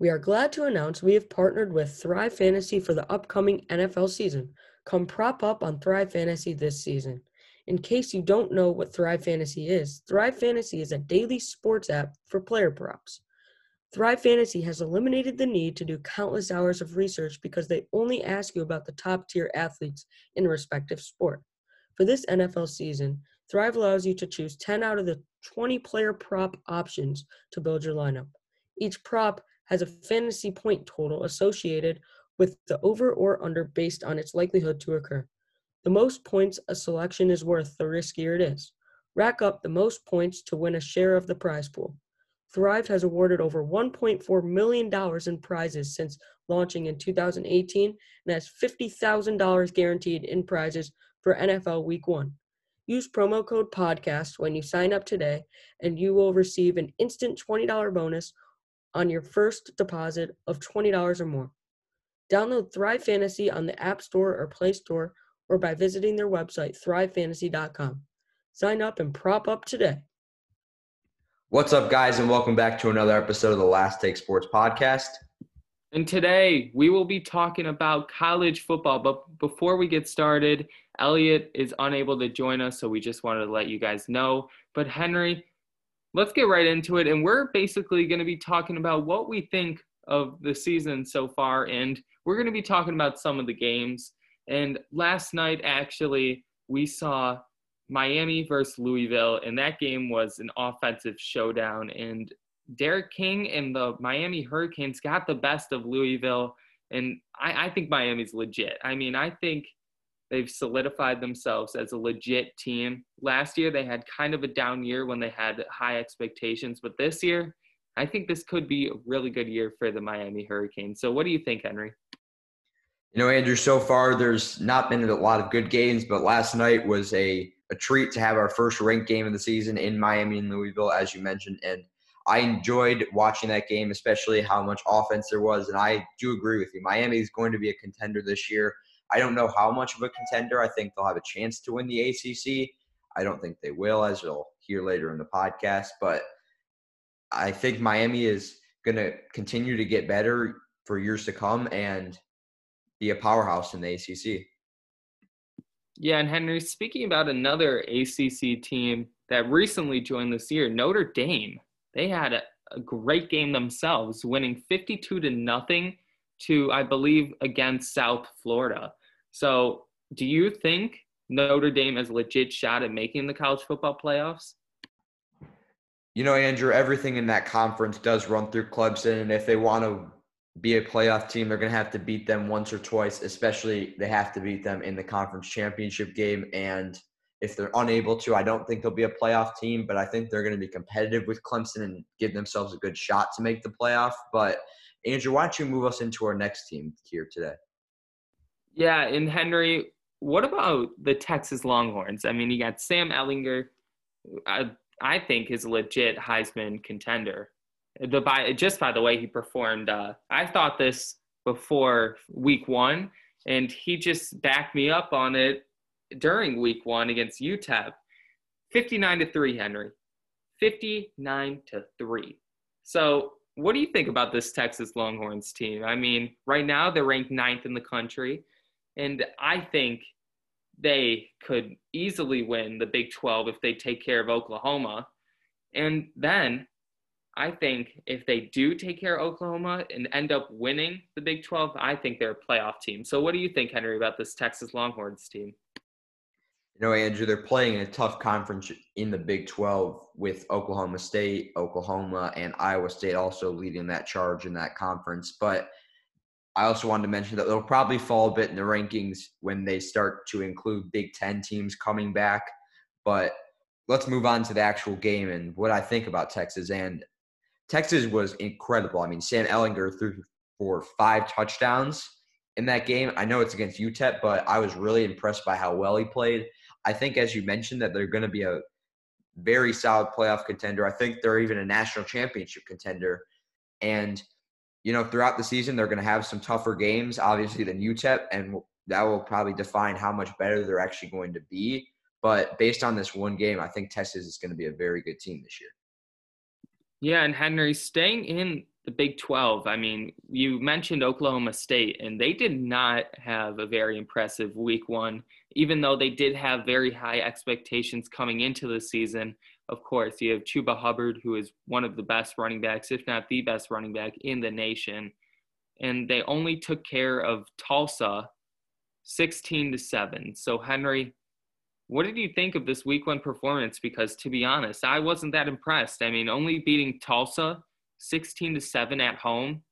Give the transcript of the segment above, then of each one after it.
We are glad to announce we have partnered with Thrive Fantasy for the upcoming NFL season. Come prop up on Thrive Fantasy this season. In case you don't know what Thrive Fantasy is, Thrive Fantasy is a daily sports app for player props. Thrive Fantasy has eliminated the need to do countless hours of research because they only ask you about the top tier athletes in a respective sport. For this NFL season, Thrive allows you to choose 10 out of the 20 player prop options to build your lineup. Each prop has a fantasy point total associated with the over or under based on its likelihood to occur. The most points a selection is worth, the riskier it is. Rack up the most points to win a share of the prize pool. Thrive has awarded over $1.4 million in prizes since launching in 2018 and has $50,000 guaranteed in prizes for NFL Week 1. Use promo code PODCAST when you sign up today, and you will receive an instant $20 bonus on your first deposit of $20 or more. Download Thrive Fantasy on the App Store or Play Store or by visiting their website, thrivefantasy.com. Sign up and prop up today. What's up, guys, and welcome back to another episode of the Last Take Sports Podcast. And today we will be talking about college football. But before we get started, Elliot is unable to join us, so we just wanted to let you guys know. But Henry, let's get right into it. And we're basically going to be talking about what we think of the season so far. And we're going to be talking about some of the games. And last night, actually, we saw Miami versus Louisville, and that game was an offensive showdown. And D'Eriq King and the Miami Hurricanes got the best of Louisville, and I, I think Miami's legit. I mean, I think they've solidified themselves as a legit team. Last year, they had kind of a down year when they had high expectations, but this year, I think this could be a really good year for the Miami Hurricanes. So, what do you think, Henry? You know, Andrew, so far there's not been a lot of good games, but last night was a a treat to have our first ranked game of the season in Miami and Louisville, as you mentioned. And I enjoyed watching that game, especially how much offense there was. And I do agree with you. Miami is going to be a contender this year. I don't know how much of a contender. I think they'll have a chance to win the ACC. I don't think they will, as you'll hear later in the podcast. But I think Miami is going to continue to get better for years to come and be a powerhouse in the ACC. Yeah, and Henry, speaking about another ACC team that recently joined this year, Notre Dame. They had a, a great game themselves, winning 52 to nothing to, I believe, against South Florida. So, do you think Notre Dame has a legit shot at making the college football playoffs? You know, Andrew, everything in that conference does run through Clemson, and if they want to be a playoff team, they're going to have to beat them once or twice, especially they have to beat them in the conference championship game. And if they're unable to, I don't think they'll be a playoff team, but I think they're going to be competitive with Clemson and give themselves a good shot to make the playoff. But Andrew, why don't you move us into our next team here today? Yeah, and Henry, what about the Texas Longhorns? I mean, you got Sam Ehlinger, I, I think is a legit Heisman contender the by just by the way he performed. Uh, I thought this before week one, and he just backed me up on it during week one against UTEP. 59 to 3, Henry. 59 to 3. So, what do you think about this Texas Longhorns team? I mean, right now they're ranked ninth in the country, and I think they could easily win the Big 12 if they take care of Oklahoma. And then I think if they do take care of Oklahoma and end up winning the Big 12, I think they're a playoff team. So, what do you think, Henry, about this Texas Longhorns team? You know, Andrew, they're playing in a tough conference in the Big 12 with Oklahoma State, Oklahoma, and Iowa State also leading that charge in that conference. But I also wanted to mention that they'll probably fall a bit in the rankings when they start to include Big Ten teams coming back. But let's move on to the actual game and what I think about Texas. And Texas was incredible. I mean, Sam Ehlinger threw for five touchdowns in that game. I know it's against UTEP, but I was really impressed by how well he played. I think, as you mentioned, that they're going to be a very solid playoff contender. I think they're even a national championship contender. And, you know, throughout the season, they're going to have some tougher games, obviously, than UTEP, and that will probably define how much better they're actually going to be. But based on this one game, I think Texas is going to be a very good team this year. Yeah, and Henry, staying in the Big 12, I mean, you mentioned Oklahoma State, and they did not have a very impressive week one, even though they did have very high expectations coming into the season. Of course, you have Chuba Hubbard, who is one of the best running backs, if not the best running back in the nation. And they only took care of Tulsa 16 to 7. So, Henry, what did you think of this week one performance? Because to be honest, I wasn't that impressed. I mean, only beating Tulsa 16 to 7 at home,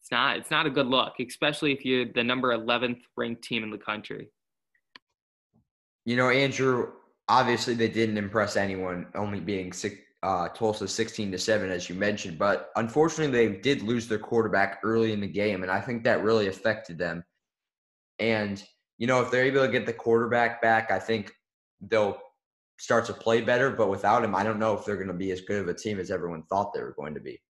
it's not it's not a good look, especially if you're the number 11th ranked team in the country. You know, Andrew, obviously they didn't impress anyone, only being six, uh, Tulsa 16 to 7, as you mentioned. But unfortunately, they did lose their quarterback early in the game, and I think that really affected them. And, you know, if they're able to get the quarterback back, I think they'll start to play better. But without him, I don't know if they're going to be as good of a team as everyone thought they were going to be.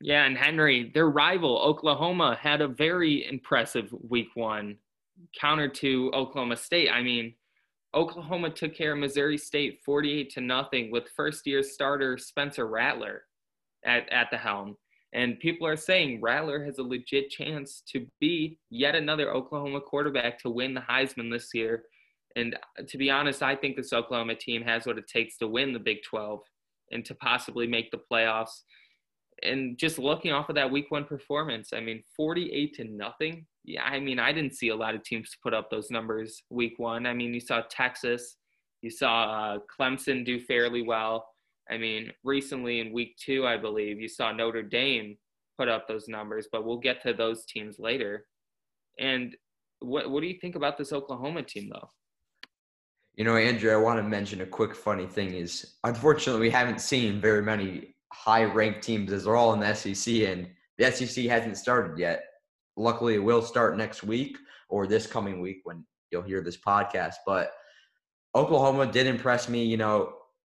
Yeah, and Henry, their rival, Oklahoma, had a very impressive week one counter to Oklahoma State. I mean, Oklahoma took care of Missouri State 48 to nothing with first year starter Spencer Rattler at, at the helm. And people are saying Rattler has a legit chance to be yet another Oklahoma quarterback to win the Heisman this year. And uh, to be honest, I think this Oklahoma team has what it takes to win the Big 12 and to possibly make the playoffs and just looking off of that week one performance, I mean, 48 to nothing. Yeah, I mean, I didn't see a lot of teams put up those numbers week one. I mean, you saw Texas, you saw uh, Clemson do fairly well. I mean, recently in week two, I believe, you saw Notre Dame put up those numbers, but we'll get to those teams later. And what, what do you think about this Oklahoma team, though? You know, Andrew, I want to mention a quick funny thing is unfortunately we haven't seen very many high ranked teams as they're all in the SEC, and the SEC hasn't started yet. Luckily, it will start next week or this coming week when you'll hear this podcast. But Oklahoma did impress me. You know,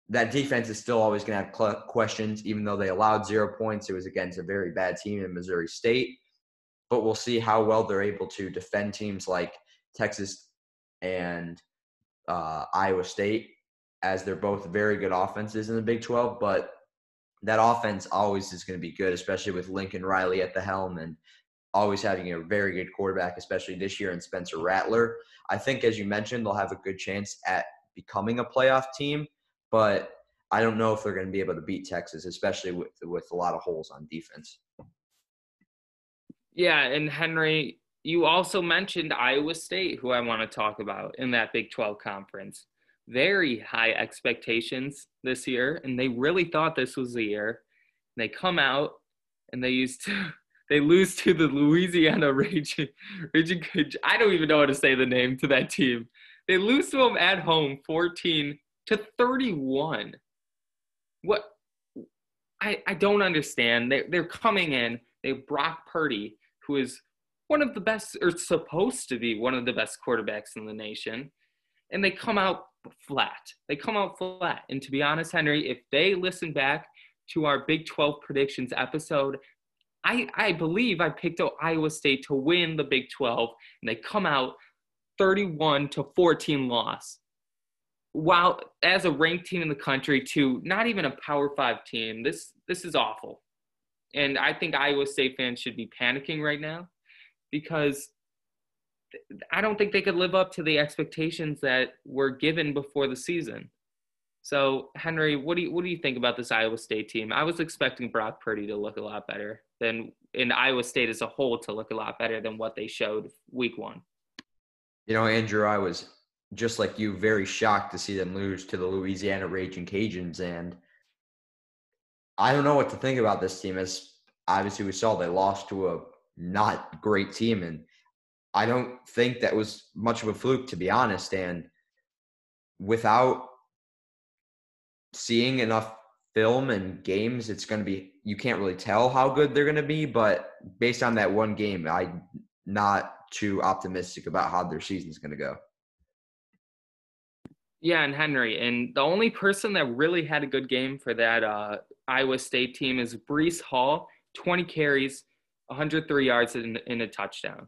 that defense is still always going to have cl- questions, even though they allowed zero points. It was against a very bad team in Missouri State. But we'll see how well they're able to defend teams like Texas and uh, Iowa State, as they're both very good offenses in the Big 12. But that offense always is going to be good, especially with Lincoln Riley at the helm and always having a very good quarterback, especially this year in Spencer Rattler. I think, as you mentioned, they'll have a good chance at becoming a playoff team, but I don't know if they're going to be able to beat Texas, especially with with a lot of holes on defense. Yeah, and Henry, you also mentioned Iowa State, who I want to talk about in that Big 12 conference very high expectations this year, and they really thought this was the year. They come out and they used to they lose to the Louisiana Raging Raging I don't even know how to say the name to that team. They lose to them at home 14 to 31. What I, I don't understand. They they're coming in. They have Brock Purdy, who is one of the best or supposed to be one of the best quarterbacks in the nation. And they come out flat. They come out flat. And to be honest, Henry, if they listen back to our Big 12 predictions episode, I, I believe I picked Iowa State to win the Big 12, and they come out 31 to 14 loss. While as a ranked team in the country, to not even a Power Five team, this this is awful. And I think Iowa State fans should be panicking right now because I don't think they could live up to the expectations that were given before the season. So, Henry, what do you what do you think about this Iowa State team? I was expecting Brock Purdy to look a lot better than in Iowa State as a whole to look a lot better than what they showed week one. You know, Andrew, I was just like you, very shocked to see them lose to the Louisiana Raging Cajuns, and I don't know what to think about this team. As obviously we saw, they lost to a not great team, and I don't think that was much of a fluke, to be honest. And without seeing enough film and games, it's going to be, you can't really tell how good they're going to be. But based on that one game, I'm not too optimistic about how their season's going to go. Yeah, and Henry, and the only person that really had a good game for that uh, Iowa State team is Breece Hall, 20 carries, 103 yards, and, and a touchdown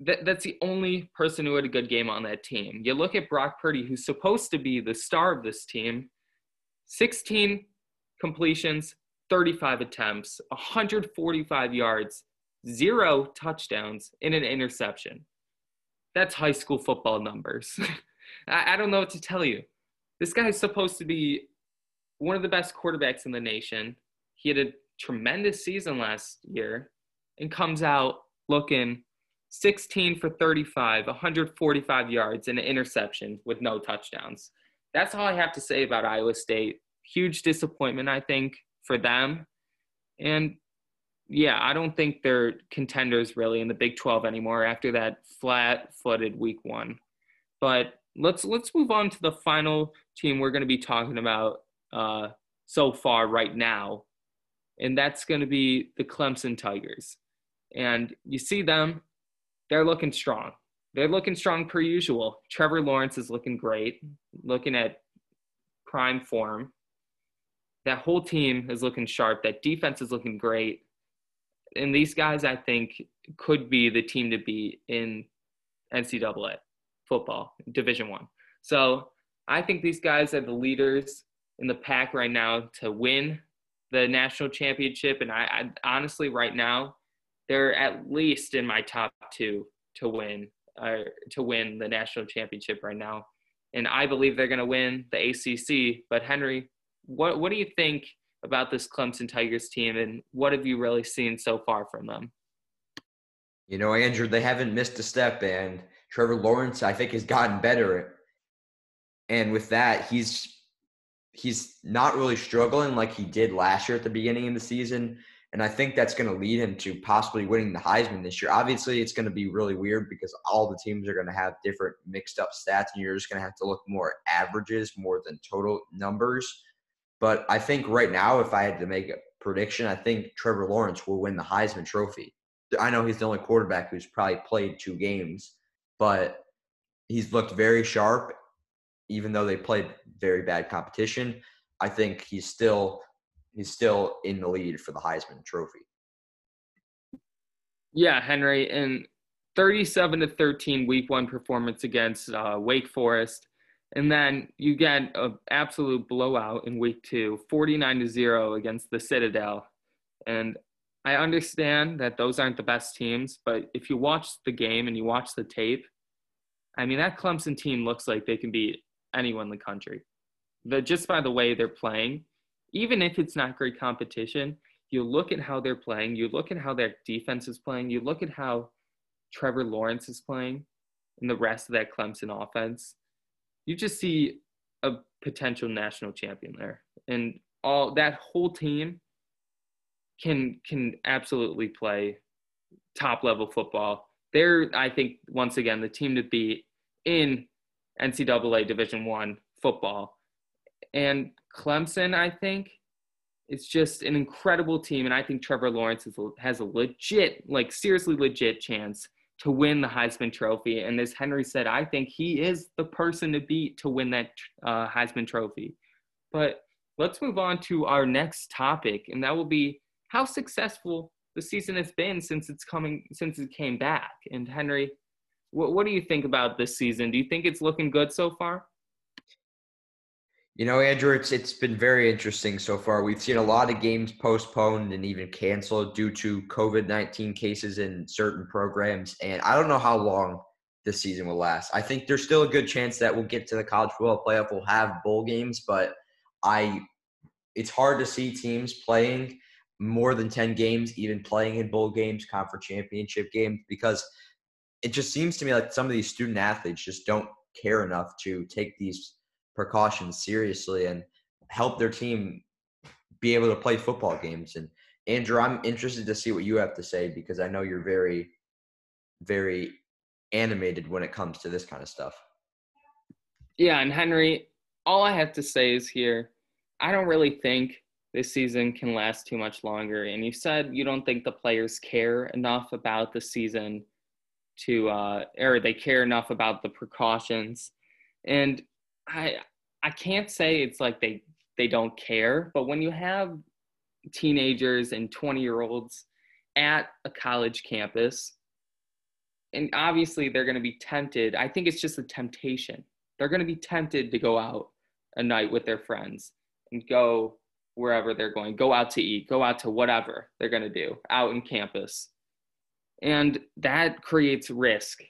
that, that's the only person who had a good game on that team. You look at Brock Purdy, who's supposed to be the star of this team, 16 completions, 35 attempts, 145 yards, zero touchdowns, and an interception. That's high school football numbers. I, don't know what to tell you. This guy is supposed to be one of the best quarterbacks in the nation. He had a tremendous season last year and comes out looking 16 for 35, 145 yards, and an interception with no touchdowns. That's all I have to say about Iowa State. Huge disappointment, I think, for them. And yeah, I don't think they're contenders really in the Big 12 anymore after that flat-footed week 1. But let's let's move on to the final team we're going to be talking about uh, so far right now, and that's going to be the Clemson Tigers. And you see them, they're looking strong. They're looking strong per usual. Trevor Lawrence is looking great, looking at prime form. That whole team is looking sharp. That defense is looking great. And these guys, I think, could be the team to be in NCAA football, Division One. So I think these guys are the leaders in the pack right now to win the national championship. And I, I honestly, right now, they're at least in my top two to win uh, to win the national championship right now. And I believe they're going to win the ACC. But Henry, what what do you think about this Clemson Tigers team, and what have you really seen so far from them? You know, Andrew, they haven't missed a step, and Trevor Lawrence, I think, has gotten better. And with that, he's he's not really struggling like he did last year at the beginning of the season. And I think that's going to lead him to possibly winning the Heisman this year. Obviously, it's going to be really weird because all the teams are going to have different mixed up stats, and you're just going to have to look more at averages more than total numbers. But I think right now, if I had to make a prediction, I think Trevor Lawrence will win the Heisman Trophy. I know he's the only quarterback who's probably played two games, but he's looked very sharp, even though they played very bad competition. I think he's still he's still in the lead for the Heisman Trophy. Yeah, Henry, and 37 to 13 week one performance against uh, Wake Forest. And then you get an absolute blowout in week two, 49 to 0 against the Citadel. And I understand that those aren't the best teams, but if you watch the game and you watch the tape, I mean, that Clemson team looks like they can beat anyone in the country. The, just by the way they're playing, even if it's not great competition, you look at how they're playing, you look at how their defense is playing, you look at how Trevor Lawrence is playing and the rest of that Clemson offense, you just see a potential national champion there. And all that whole team can can absolutely play top level football. They're, I think, once again, the team to beat in NCAA Division One football. And Clemson, I think, is just an incredible team, and I think Trevor Lawrence is, has a legit, like seriously legit chance to win the Heisman Trophy. And as Henry said, I think he is the person to beat to win that uh, Heisman Trophy. But let's move on to our next topic, and that will be how successful the season has been since it's coming since it came back. And Henry, what, what do you think about this season? Do you think it's looking good so far? You know, Andrew, it's it's been very interesting so far. We've seen a lot of games postponed and even canceled due to COVID nineteen cases in certain programs, and I don't know how long this season will last. I think there's still a good chance that we'll get to the college football playoff. We'll have bowl games, but I, it's hard to see teams playing more than 10 games, even playing in bowl games, conference championship games, because it just seems to me like some of these student athletes just don't care enough to take these precautions seriously and help their team be able to play football games. And Andrew, I'm interested to see what you have to say because I know you're very, very animated when it comes to this kind of stuff. Yeah, and Henry, all I have to say is here, I don't really think this season can last too much longer. And you said you don't think the players care enough about the season to, uh, or they care enough about the precautions. And I, I can't say it's like they they don't care, but when you have teenagers and 20 year olds at a college campus, and obviously they're going to be tempted. I think it's just a temptation. They're going to be tempted to go out a night with their friends and go wherever they're going, go out to eat, go out to whatever they're going to do out in campus. And that creates risk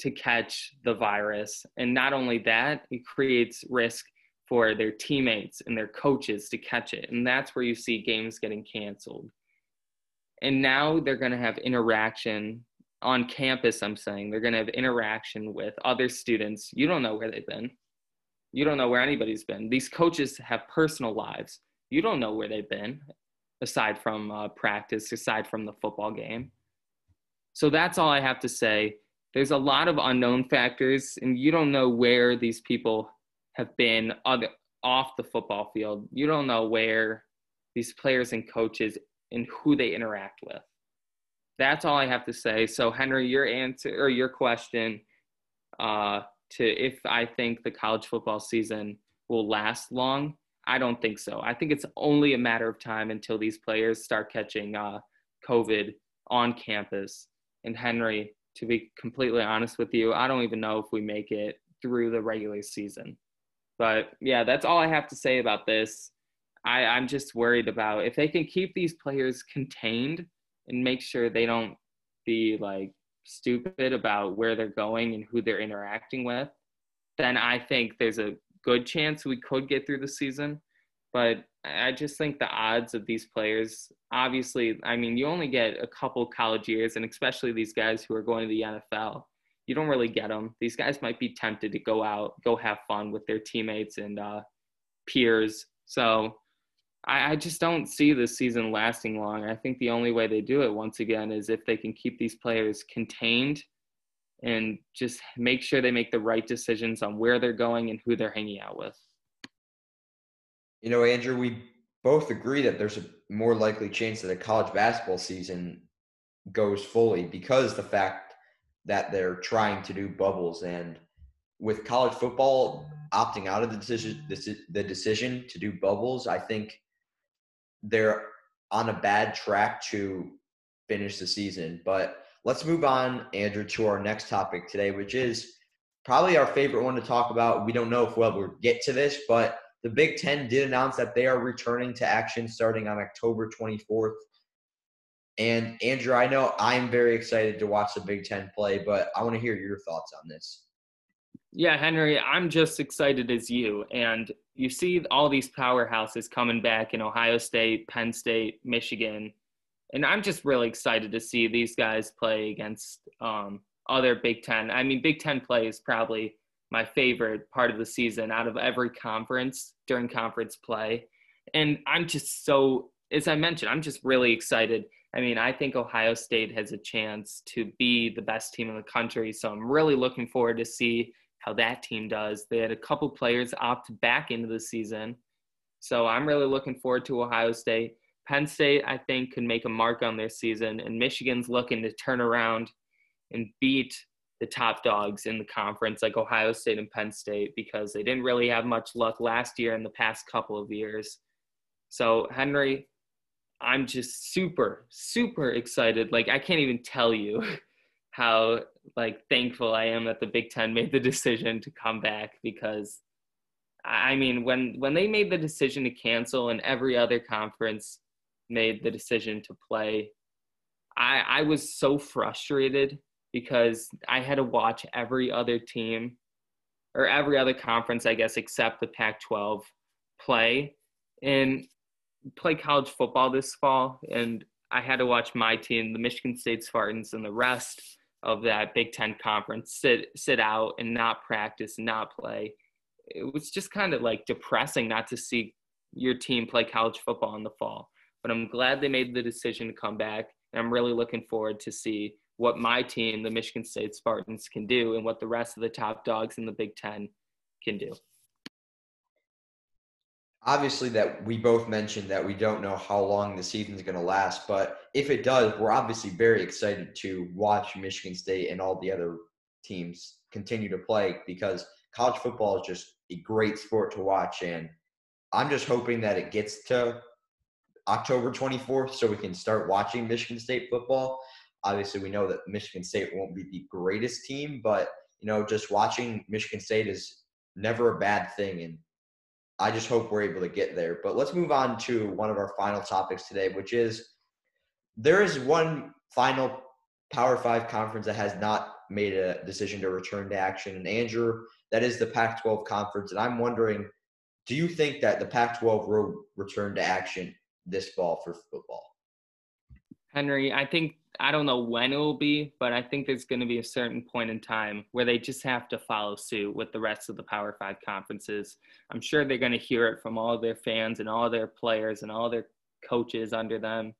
to catch the virus. And not only that, it creates risk for their teammates and their coaches to catch it. And that's where you see games getting canceled. And now they're going to have interaction on campus. I'm saying they're going to have interaction with other students. You don't know where they've been. You don't know where anybody's been. These coaches have personal lives. You don't know where they've been aside from uh, practice, aside from the football game. So that's all I have to say. There's a lot of unknown factors, and you don't know where these people have been off the football field. You don't know where these players and coaches and who they interact with. That's all I have to say. So, Henry, your answer or your question uh, to if I think the college football season will last long, I don't think so. I think it's only a matter of time until these players start catching uh, COVID on campus. And Henry, to be completely honest with you, I don't even know if we make it through the regular season. But yeah, that's all I have to say about this. I, I'm just worried about if they can keep these players contained and make sure they don't be like stupid about where they're going and who they're interacting with, then I think there's a good chance we could get through the season. But I just think the odds of these players, obviously, I mean, you only get a couple college years, and especially these guys who are going to the NFL, you don't really get them. These guys might be tempted to go out, go have fun with their teammates and uh, peers. So I, I just don't see this season lasting long. I think the only way they do it, once again, is if they can keep these players contained and just make sure they make the right decisions on where they're going and who they're hanging out with. You know, Andrew, we both agree that there's a more likely chance that a college basketball season goes fully because the fact that they're trying to do bubbles and with college football opting out of the decision the decision to do bubbles, I think they're on a bad track to finish the season. But let's move on, Andrew, to our next topic today, which is probably our favorite one to talk about. We don't know if we'll ever get to this, but the Big Ten did announce that they are returning to action starting on October 24th. And Andrew, I know I'm very excited to watch the Big Ten play, but I want to hear your thoughts on this. Yeah, Henry, I'm just excited as you. And you see all these powerhouses coming back in Ohio State, Penn State, Michigan. And I'm just really excited to see these guys play against um, other Big Ten. I mean, Big Ten play is probably my favorite part of the season out of every conference during conference play. And I'm just so, as I mentioned, I'm just really excited. I mean, I think Ohio State has a chance to be the best team in the country. So I'm really looking forward to see how that team does. They had a couple players opt back into the season. So I'm really looking forward to Ohio State. Penn State, I think, could make a mark on their season, and Michigan's looking to turn around and beat the top dogs in the conference, like Ohio State and Penn State, because they didn't really have much luck last year and the past couple of years. So, Henry, I'm just super, super excited. Like, I can't even tell you how like thankful I am that the Big Ten made the decision to come back because I mean when when they made the decision to cancel and every other conference made the decision to play, I I was so frustrated because I had to watch every other team or every other conference I guess except the Pac-12 play and play college football this fall and I had to watch my team, the Michigan State Spartans, and the rest of that Big Ten conference sit sit out and not practice, not play. It was just kind of like depressing not to see your team play college football in the fall. But I'm glad they made the decision to come back, and I'm really looking forward to see what my team, the Michigan State Spartans, can do, and what the rest of the top dogs in the Big Ten can do. Obviously that we both mentioned that we don't know how long the season is going to last but if it does we're obviously very excited to watch michigan state and all the other teams continue to play because college football is just a great sport to watch. And i'm just hoping that it gets to october 24th so we can start watching michigan state football obviously we know that michigan state won't be the greatest team but you know just watching michigan state is never a bad thing and I just hope we're able to get there. But let's move on to one of our final topics today, which is there is one final Power Five conference that has not made a decision to return to action. And Andrew, that is the Pac 12 conference. And I'm wondering, do you think that the Pac 12 will return to action this fall for football? Henry, I think I don't know when it will be, but I think there's going to be a certain point in time where they just have to follow suit with the rest of the Power Five conferences. I'm sure they're going to hear it from all their fans and all their players and all their coaches under them.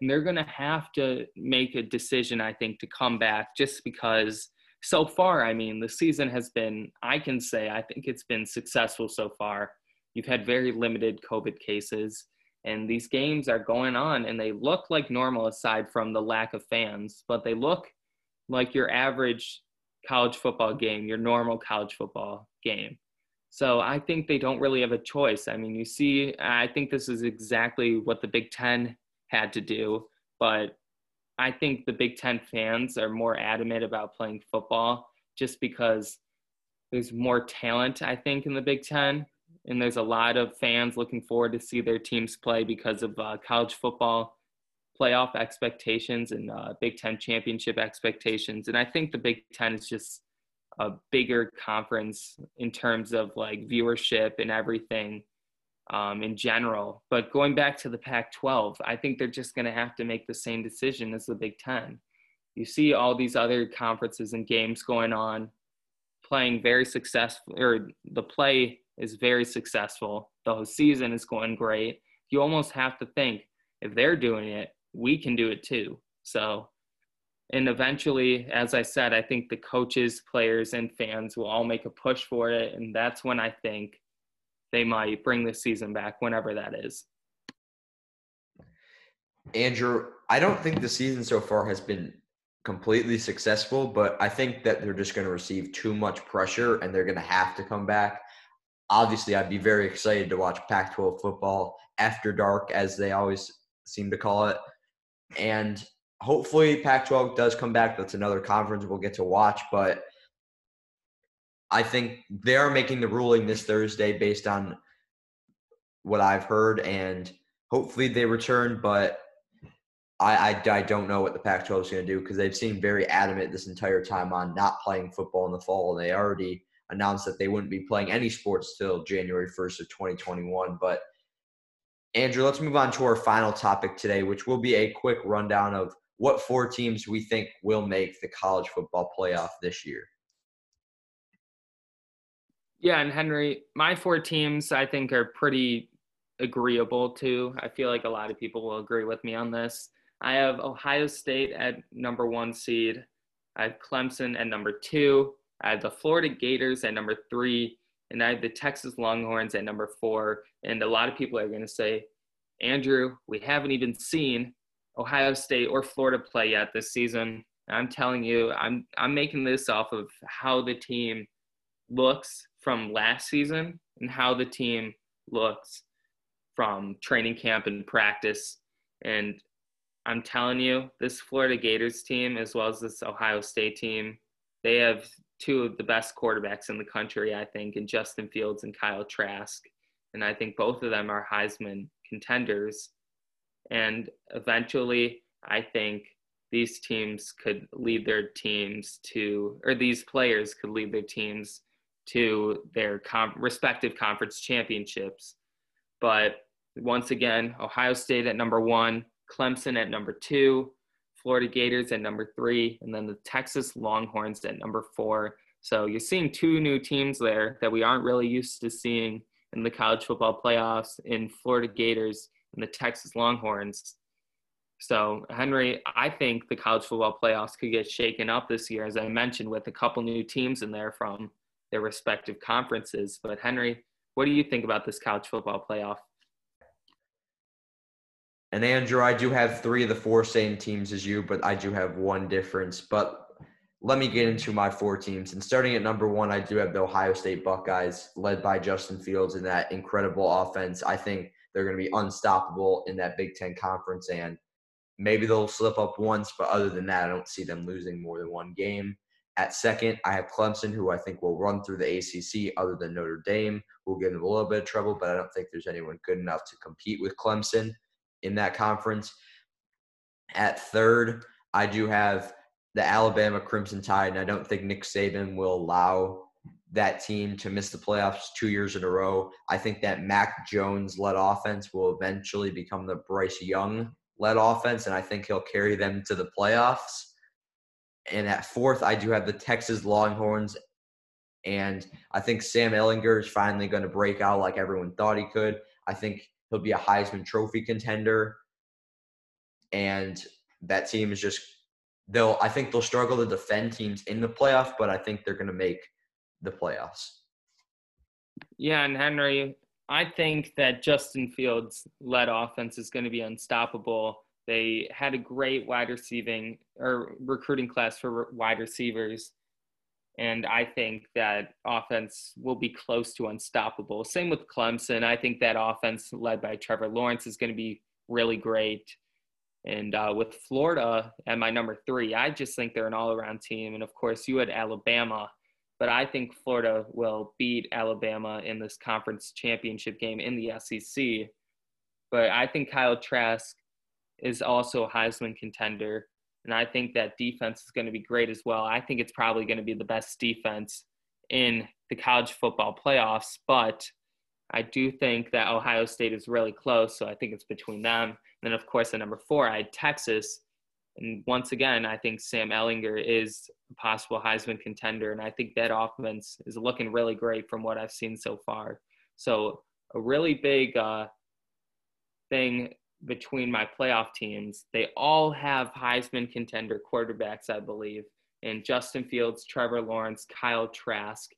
And they're going to have to make a decision, I think, to come back just because so far, I mean, the season has been, I can say, I think it's been successful so far. You've had very limited COVID cases and these games are going on and they look like normal aside from the lack of fans but they look like your average college football game your normal college football game. So i think they don't really have a choice. I mean you see i think this is exactly what the big 10 had to do but i think the big 10 fans are more adamant about playing football just because there's more talent i think in the big 10 and there's a lot of fans looking forward to see their teams play because of uh, college football playoff expectations and uh, Big Ten championship expectations. And I think the Big Ten is just a bigger conference in terms of like viewership and everything um, in general. But going back to the Pac 12, I think they're just going to have to make the same decision as the Big Ten. You see all these other conferences and games going on, playing very successful, or the play is very successful. The whole season is going great. You almost have to think if they're doing it, we can do it too. So, and eventually, as I said, I think the coaches, players, and fans will all make a push for it. And that's when I think they might bring the season back, whenever that is. Andrew, I don't think the season so far has been completely successful, but I think that they're just going to receive too much pressure and they're going to have to come back obviously I'd be very excited to watch Pac 12 football after dark, as they always seem to call it. And hopefully Pac 12 does come back. That's another conference we'll get to watch. But I think they're making the ruling this Thursday based on what I've heard. And hopefully they return. But I, I, I don't know what the Pac 12 is going to do because they've seemed very adamant this entire time on not playing football in the fall. And they already announced that they wouldn't be playing any sports till January 1st of 2021. But Andrew, let's move on to our final topic today, which will be a quick rundown of what four teams we think will make the college football playoff this year. Yeah, and Henry, my four teams I think are pretty agreeable to. I feel like a lot of people will agree with me on this. I have Ohio State at number one seed. I have Clemson at number two. I have the Florida Gators at number three, and I have the Texas Longhorns at number four. And a lot of people are going to say, Andrew, we haven't even seen Ohio State or Florida play yet this season. I'm telling you, I'm I'm making this off of how the team looks from last season and how the team looks from training camp and practice. And I'm telling you, this Florida Gators team, as well as this Ohio State team, they have two of the best quarterbacks in the country, I think, in Justin Fields and Kyle Trask. And I think both of them are Heisman contenders. And eventually, I think these teams could lead their teams to, or these players could lead their teams to their com- respective conference championships. But once again, Ohio State at number one, Clemson at number two, Florida Gators at number three, and then the Texas Longhorns at number four. So you're seeing two new teams there that we aren't really used to seeing in the college football playoffs in Florida Gators and the Texas Longhorns. So, Henry, I think the college football playoffs could get shaken up this year, as I mentioned, with a couple new teams in there from their respective conferences. But, Henry, what do you think about this college football playoff? And Andrew, I do have three of the four same teams as you, but I do have one difference. But let me get into my four teams. And starting at number one, I do have the Ohio State Buckeyes, led by Justin Fields and that incredible offense. I think they're going to be unstoppable in that Big Ten conference. And maybe they'll slip up once, but other than that, I don't see them losing more than one game. At second, I have Clemson, who I think will run through the ACC other than Notre Dame, who will give them a little bit of trouble, but I don't think there's anyone good enough to compete with Clemson in that conference. At third, I do have the Alabama Crimson Tide, and I don't think Nick Saban will allow that team to miss the playoffs two years in a row. I think that Mac Jones led offense will eventually become the Bryce Young led offense, and I think he'll carry them to the playoffs. And at fourth, I do have the Texas Longhorns, and I think Sam Ehlinger is finally going to break out like everyone thought he could. I think he'll be a Heisman Trophy contender, and that team is just they'll. I think they'll struggle to defend teams in the playoff, but I think they're going to make the playoffs. Yeah, and Henry, I think that Justin Fields led offense is going to be unstoppable. They had a great wide receiving or recruiting class for wide receivers. And I think that offense will be close to unstoppable. Same with Clemson. I think that offense led by Trevor Lawrence is going to be really great. And uh, with Florida at my number three, I just think they're an all around team. And of course, you had Alabama but I think Florida will beat Alabama in this conference championship game in the SEC. But I think Kyle Trask is also a Heisman contender. And I think that defense is going to be great as well. I think it's probably going to be the best defense in the college football playoffs. But I do think that Ohio State is really close. So I think it's between them. And then, of course, at number four, I had Texas. And once again, I think Sam Ehlinger is a possible Heisman contender. And I think that offense is looking really great from what I've seen so far. So, a really big uh, thing between my playoff teams, they all have Heisman contender quarterbacks, I believe, and Justin Fields, Trevor Lawrence, Kyle Trask,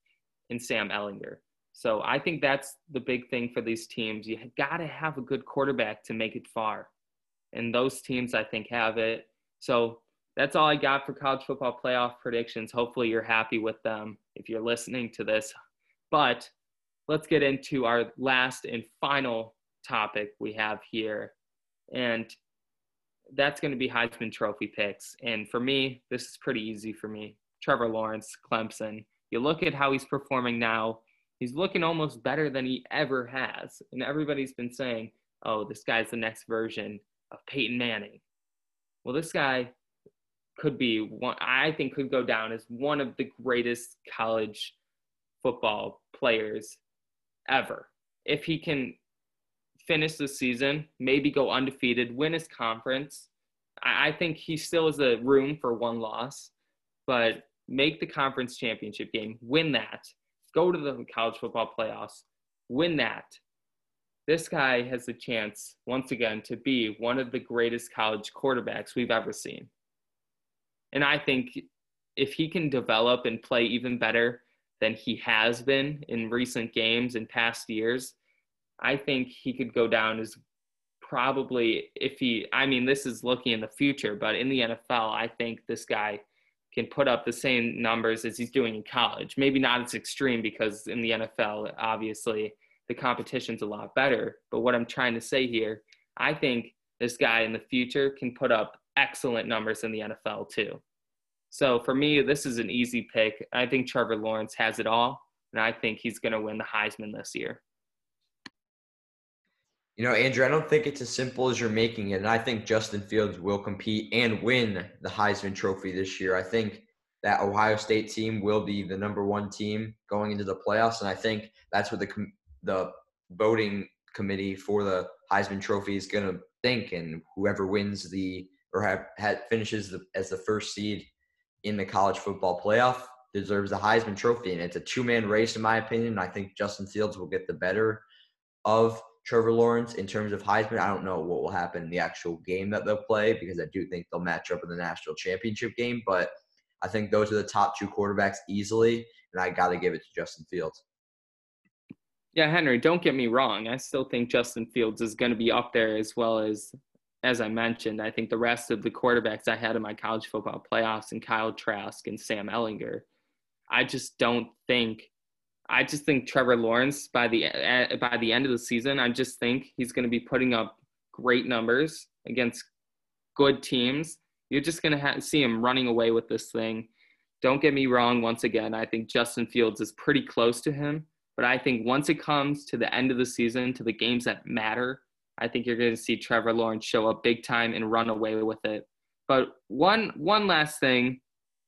and Sam Ehlinger. So I think that's the big thing for these teams. You got to have a good quarterback to make it far. And those teams, I think, have it. So that's all I got for college football playoff predictions. Hopefully, you're happy with them if you're listening to this. But let's get into our last and final topic we have here. And that's going to be Heisman Trophy picks. And for me, this is pretty easy for me. Trevor Lawrence, Clemson. You look at how he's performing now, he's looking almost better than he ever has. And everybody's been saying, oh, this guy's the next version of Peyton Manning well, this guy could be one, I think, could go down as one of the greatest college football players ever. If he can finish the season, maybe go undefeated, win his conference, I, I think he still has a room for one loss, but make the conference championship game, win that, go to the college football playoffs, win that, this guy has the chance, once again, to be one of the greatest college quarterbacks we've ever seen. And I think if he can develop and play even better than he has been in recent games and past years, I think he could go down as probably if he I mean this is looking in the future, but in the NFL, I think this guy can put up the same numbers as he's doing in college. Maybe not as extreme because in the NFL, obviously, the competition's a lot better. But what I'm trying to say here, I think this guy in the future can put up excellent numbers in the NFL too. So for me, this is an easy pick. I think Trevor Lawrence has it all, and I think he's going to win the Heisman this year. You know, Andrew, I don't think it's as simple as you're making it. And I think Justin Fields will compete and win the Heisman Trophy this year. I think that Ohio State team will be the number one team going into the playoffs. And I think that's what the the voting committee for the Heisman Trophy is going to think, and whoever wins the or have, have, finishes the, as the first seed in the college football playoff deserves the Heisman Trophy, and it's a two-man race in my opinion. I think Justin Fields will get the better of Trevor Lawrence in terms of Heisman. I don't know what will happen in the actual game that they'll play because I do think they'll match up in the national championship game, but I think those are the top two quarterbacks easily, and I got to give it to Justin Fields. Yeah, Henry, don't get me wrong. I still think Justin Fields is going to be up there as well as, as I mentioned, I think the rest of the quarterbacks I had in my college football playoffs and Kyle Trask and Sam Ehlinger. I just don't think. I just think Trevor Lawrence by the eh, by the end of the season, I just think he's going to be putting up great numbers against good teams. You're just going to see him running away with this thing. don't get me wrong. Once again, I think Justin Fields is pretty close to him. But I think once it comes to the end of the season, to the games that matter, I think you're going to see Trevor Lawrence show up big time and run away with it. But one one last thing,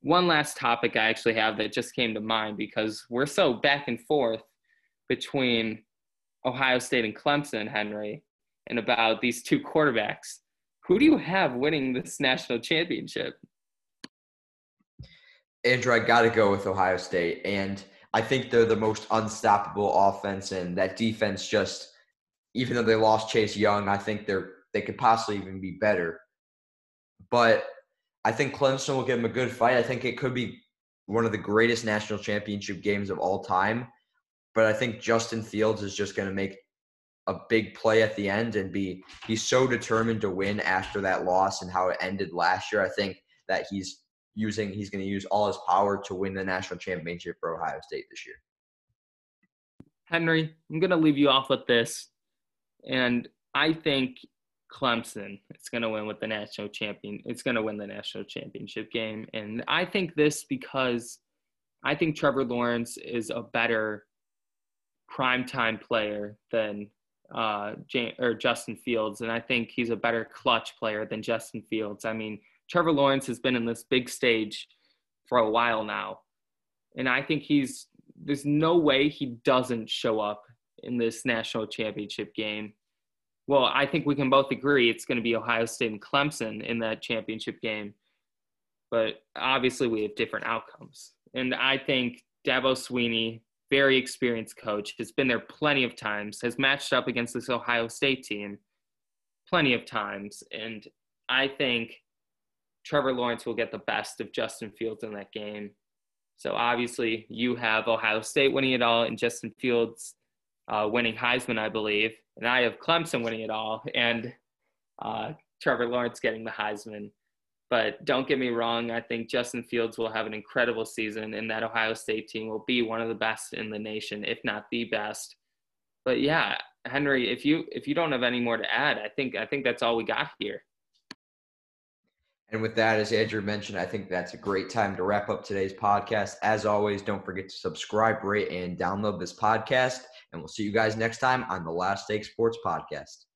one last topic I actually have that just came to mind because we're so back and forth between Ohio State and Clemson, Henry, and about these two quarterbacks. Who do you have winning this national championship? Andrew, I got to go with Ohio State. And I think they're the most unstoppable offense. And that defense just, even though they lost Chase Young, I think they're they could possibly even be better. But I think Clemson will give them a good fight. I think it could be one of the greatest national championship games of all time. But I think Justin Fields is just going to make a big play at the end and be he's so determined to win after that loss and how it ended last year. I think that he's using he's going to use all his power to win the national championship for Ohio State this year. Henry, I'm going to leave you off with this, and I think Clemson is going to win with the national champion. It's going to win the national championship game, and I think this because I think Trevor Lawrence is a better primetime player than uh, or Justin Fields, and I think he's a better clutch player than Justin Fields. I mean, Trevor Lawrence has been in this big stage for a while now. And I think he's there's no way he doesn't show up in this national championship game. Well, I think we can both agree it's going to be Ohio State and Clemson in that championship game. But obviously, we have different outcomes. And I think Dabo Swinney, very experienced coach, has been there plenty of times, has matched up against this Ohio State team plenty of times. And I think Trevor Lawrence will get the best of Justin Fields in that game. So obviously, you have Ohio State winning it all and Justin Fields uh, winning Heisman, I believe, and I have Clemson winning it all and uh, Trevor Lawrence getting the Heisman. But don't get me wrong, I think Justin Fields will have an incredible season, and that Ohio State team will be one of the best in the nation, if not the best. But yeah, Henry, if you if you don't have any more to add, I think I think that's all we got here. And with that, as Andrew mentioned, I think that's a great time to wrap up today's podcast. As always, don't forget to subscribe, rate, and download this podcast. And we'll see you guys next time on the Last Take Sports Podcast.